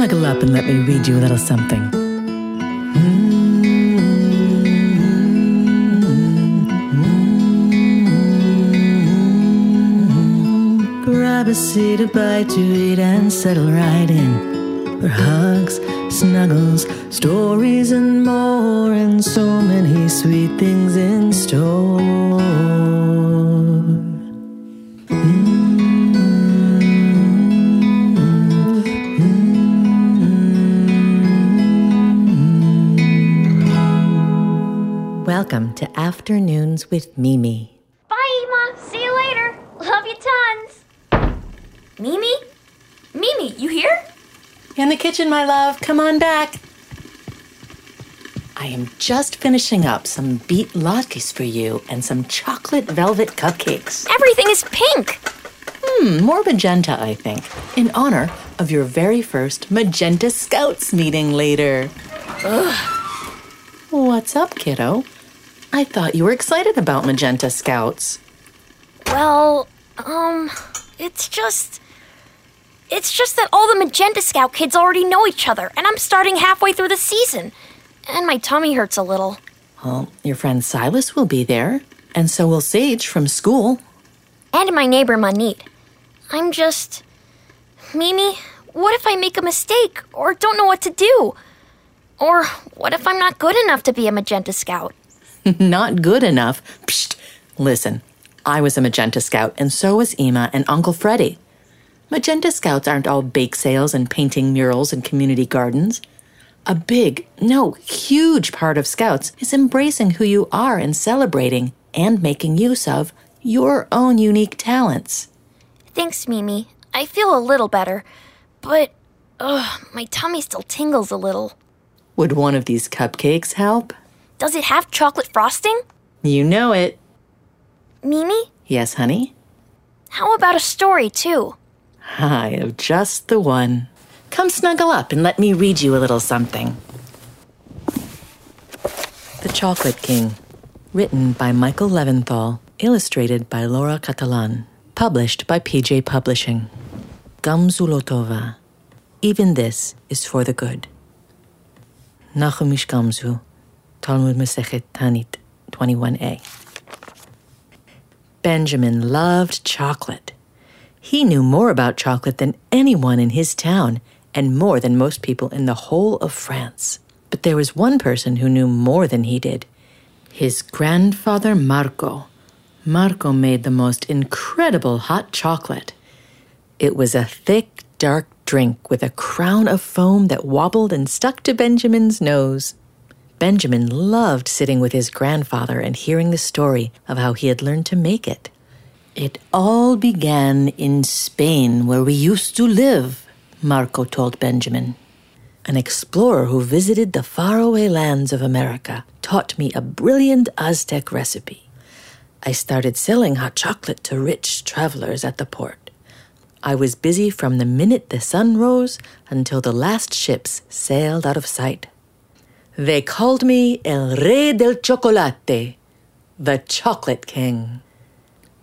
snuggle up and let me read you a little something. Grab a seat, a bite to eat, and settle right in. For hugs, snuggles, stories, and more, and so many sweet things in store. To Afternoons with Mimi. Bye, Ema. See you later. Love you tons. Mimi? Mimi, you here? In the kitchen, my love. Come on back. I am just finishing up some beet latkes for you and some chocolate velvet cupcakes. Everything is pink. Hmm, more magenta, I think, in honor of your very first Magenta Scouts meeting later. Ugh. What's up, kiddo? I thought you were excited about Magenta Scouts. Well, um, it's just. It's just that all the Magenta Scout kids already know each other, and I'm starting halfway through the season. And my tummy hurts a little. Well, your friend Silas will be there, and so will Sage from school. And my neighbor Manit. I'm just. Mimi, what if I make a mistake or don't know what to do? Or what if I'm not good enough to be a Magenta Scout? Not good enough. Psst. Listen, I was a Magenta Scout, and so was Ema and Uncle Freddie. Magenta Scouts aren't all bake sales and painting murals and community gardens. A big, no, huge part of Scouts is embracing who you are and celebrating and making use of your own unique talents. Thanks, Mimi. I feel a little better, but ugh, my tummy still tingles a little. Would one of these cupcakes help? Does it have chocolate frosting? You know it. Mimi, Yes, honey? how about a story too? I have just the one. Come snuggle up and let me read you a little something. The Chocolate King, written by Michael Leventhal, illustrated by Laura Catalan, published by PJ Publishing. Gam zu l'tova. Even this is for the good. Nachum Ish Gamzu, Talmud Masechet Taanit 21a. Benjamin loved chocolate. He knew more about chocolate than anyone in his town and more than most people in the whole of France. But there was one person who knew more than he did his grandfather Marco. Marco made the most incredible hot chocolate. It was a thick, dark drink with a crown of foam that wobbled and stuck to Benjamin's nose. Benjamin loved sitting with his grandfather and hearing the story of how he had learned to make it. It all began in Spain, where we used to live, Marco told Benjamin. An explorer who visited the faraway lands of America taught me a brilliant Aztec recipe. I started selling hot chocolate to rich travelers at the port. I was busy from the minute the sun rose until the last ships sailed out of sight. They called me El Rey del Chocolate, the Chocolate King.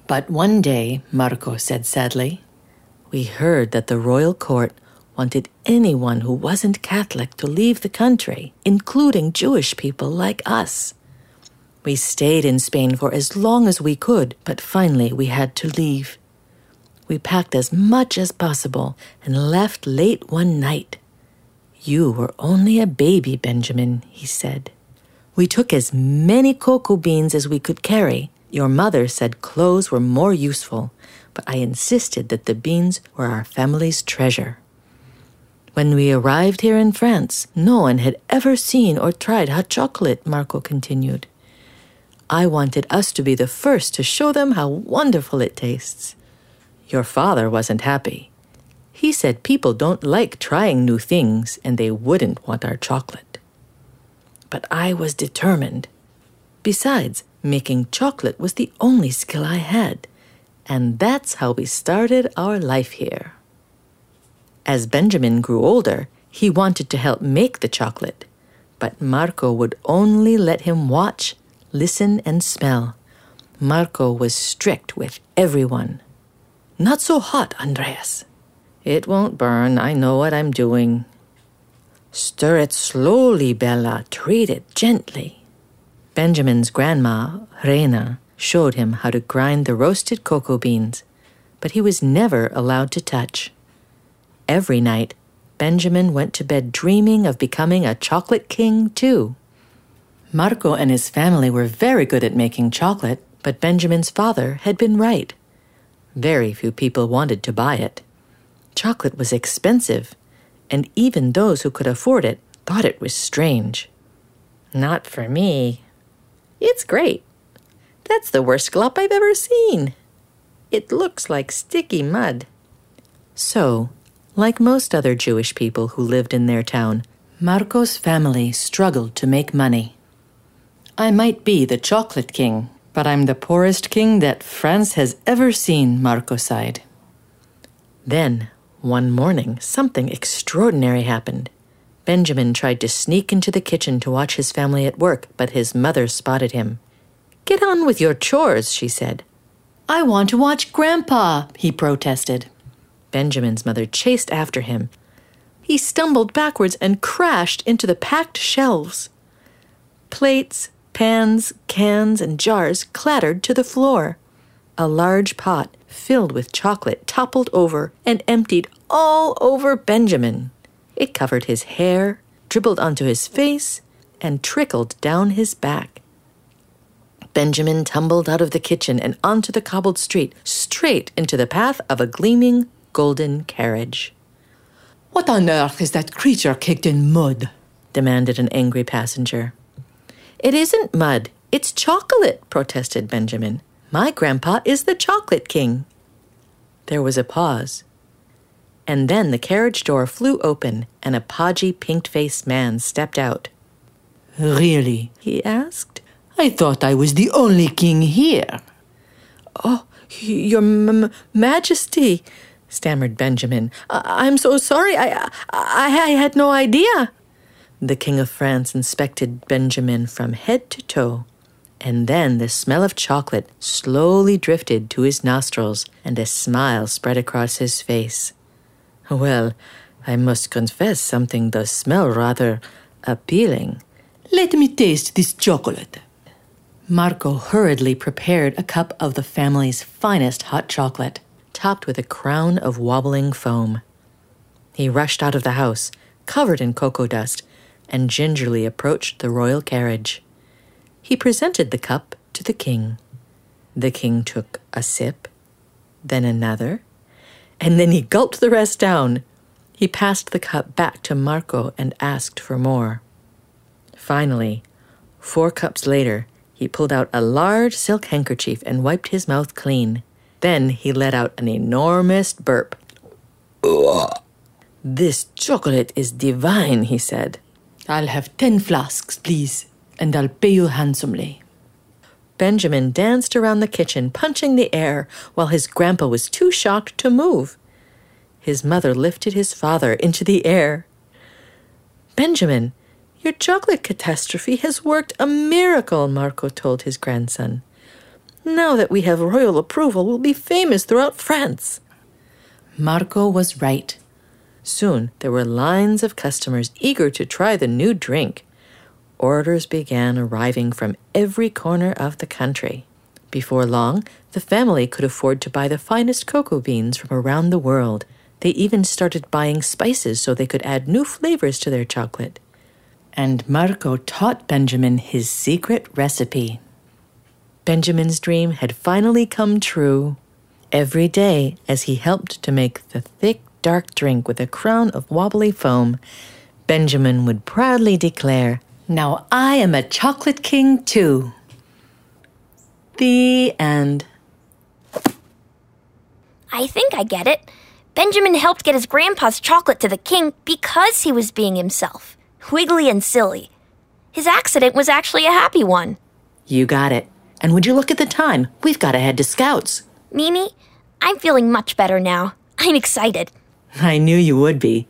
But one day, Marco said sadly, we heard that the royal court wanted anyone who wasn't Catholic to leave the country, including Jewish people like us. We stayed in Spain for as long as we could, but finally we had to leave. We packed as much as possible and left late one night. You were only a baby, Benjamin, he said. We took as many cocoa beans as we could carry. Your mother said clothes were more useful, but I insisted that the beans were our family's treasure. When we arrived here in France, no one had ever seen or tried hot chocolate, Marco continued. I wanted us to be the first to show them how wonderful it tastes. Your father wasn't happy. He said people don't like trying new things and they wouldn't want our chocolate. But I was determined. Besides, making chocolate was the only skill I had, and that's how we started our life here. As Benjamin grew older, he wanted to help make the chocolate, but Marco would only let him watch, listen, and smell. Marco was strict with everyone. Not so hot, Andreas. It won't burn. I know what I'm doing. Stir it slowly, Bella. Treat it gently. Benjamin's grandma, Rena, showed him how to grind the roasted cocoa beans, but he was never allowed to touch. Every night, Benjamin went to bed dreaming of becoming a chocolate king, too. Marco and his family were very good at making chocolate, but Benjamin's father had been right. Very few people wanted to buy it. Chocolate was expensive, and even those who could afford it thought it was strange. Not for me. It's great. That's the worst glop I've ever seen. It looks like sticky mud. So, like most other Jewish people who lived in their town, Marco's family struggled to make money. I might be the chocolate king, but I'm the poorest king that France has ever seen, Marco sighed. Then, one morning, something extraordinary happened. Benjamin tried to sneak into the kitchen to watch his family at work, but his mother spotted him. Get on with your chores, she said. I want to watch Grandpa, he protested. Benjamin's mother chased after him. He stumbled backwards and crashed into the packed shelves. Plates, pans, cans, and jars clattered to the floor. A large pot filled with chocolate toppled over and emptied all over Benjamin. It covered his hair, dribbled onto his face, and trickled down his back. Benjamin tumbled out of the kitchen and onto the cobbled street, straight into the path of a gleaming golden carriage. What on earth is that creature kicked in mud? demanded an angry passenger. It isn't mud, it's chocolate, protested Benjamin. My grandpa is the chocolate king. There was a pause. And then the carriage door flew open and a podgy, pink faced man stepped out. Really? he asked. I thought I was the only king here. Oh, your m- majesty, stammered Benjamin. I- am so sorry. I-, I-, I had no idea. The King of France inspected Benjamin from head to toe, and then the smell of chocolate slowly drifted to his nostrils, and a smile spread across his face. Well, I must confess something does smell rather appealing. Let me taste this chocolate. Marco hurriedly prepared a cup of the family's finest hot chocolate, topped with a crown of wobbling foam. He rushed out of the house, covered in cocoa dust, and gingerly approached the royal carriage. He presented the cup to the king. The king took a sip, then another, and then he gulped the rest down. He passed the cup back to Marco and asked for more. Finally, four cups later, he pulled out a large silk handkerchief and wiped his mouth clean. Then he let out an enormous burp. Ugh. This chocolate is divine, he said. I'll have ten flasks, please, and I'll pay you handsomely. Benjamin danced around the kitchen, punching the air, while his grandpa was too shocked to move. His mother lifted his father into the air. Benjamin, your chocolate catastrophe has worked a miracle, Marco told his grandson. Now that we have royal approval, we'll be famous throughout France. Marco was right. Soon there were lines of customers eager to try the new drink. Orders began arriving from every corner of the country. Before long, the family could afford to buy the finest cocoa beans from around the world. They even started buying spices so they could add new flavors to their chocolate and Marco taught Benjamin his secret recipe. Benjamin's dream had finally come true. Every day, as he helped to make the thick, dark drink with a crown of wobbly foam, Benjamin would proudly declare, Now I am a chocolate king too. The end. I think I get it. Benjamin helped get his grandpa's chocolate to the king because he was being himself wiggly and silly. His accident was actually a happy one. You got it. And would you look at the time? We've got to head to Scouts. Mimi, I'm feeling much better now. I'm excited. I knew you would be.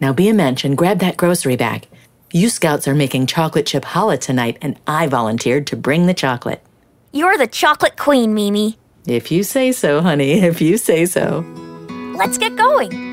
Now be a mensch and grab that grocery bag. You Scouts are making chocolate chip challah tonight, and I volunteered to bring the chocolate. You're the chocolate queen, Mimi. If you say so, honey, if you say so. Let's get going.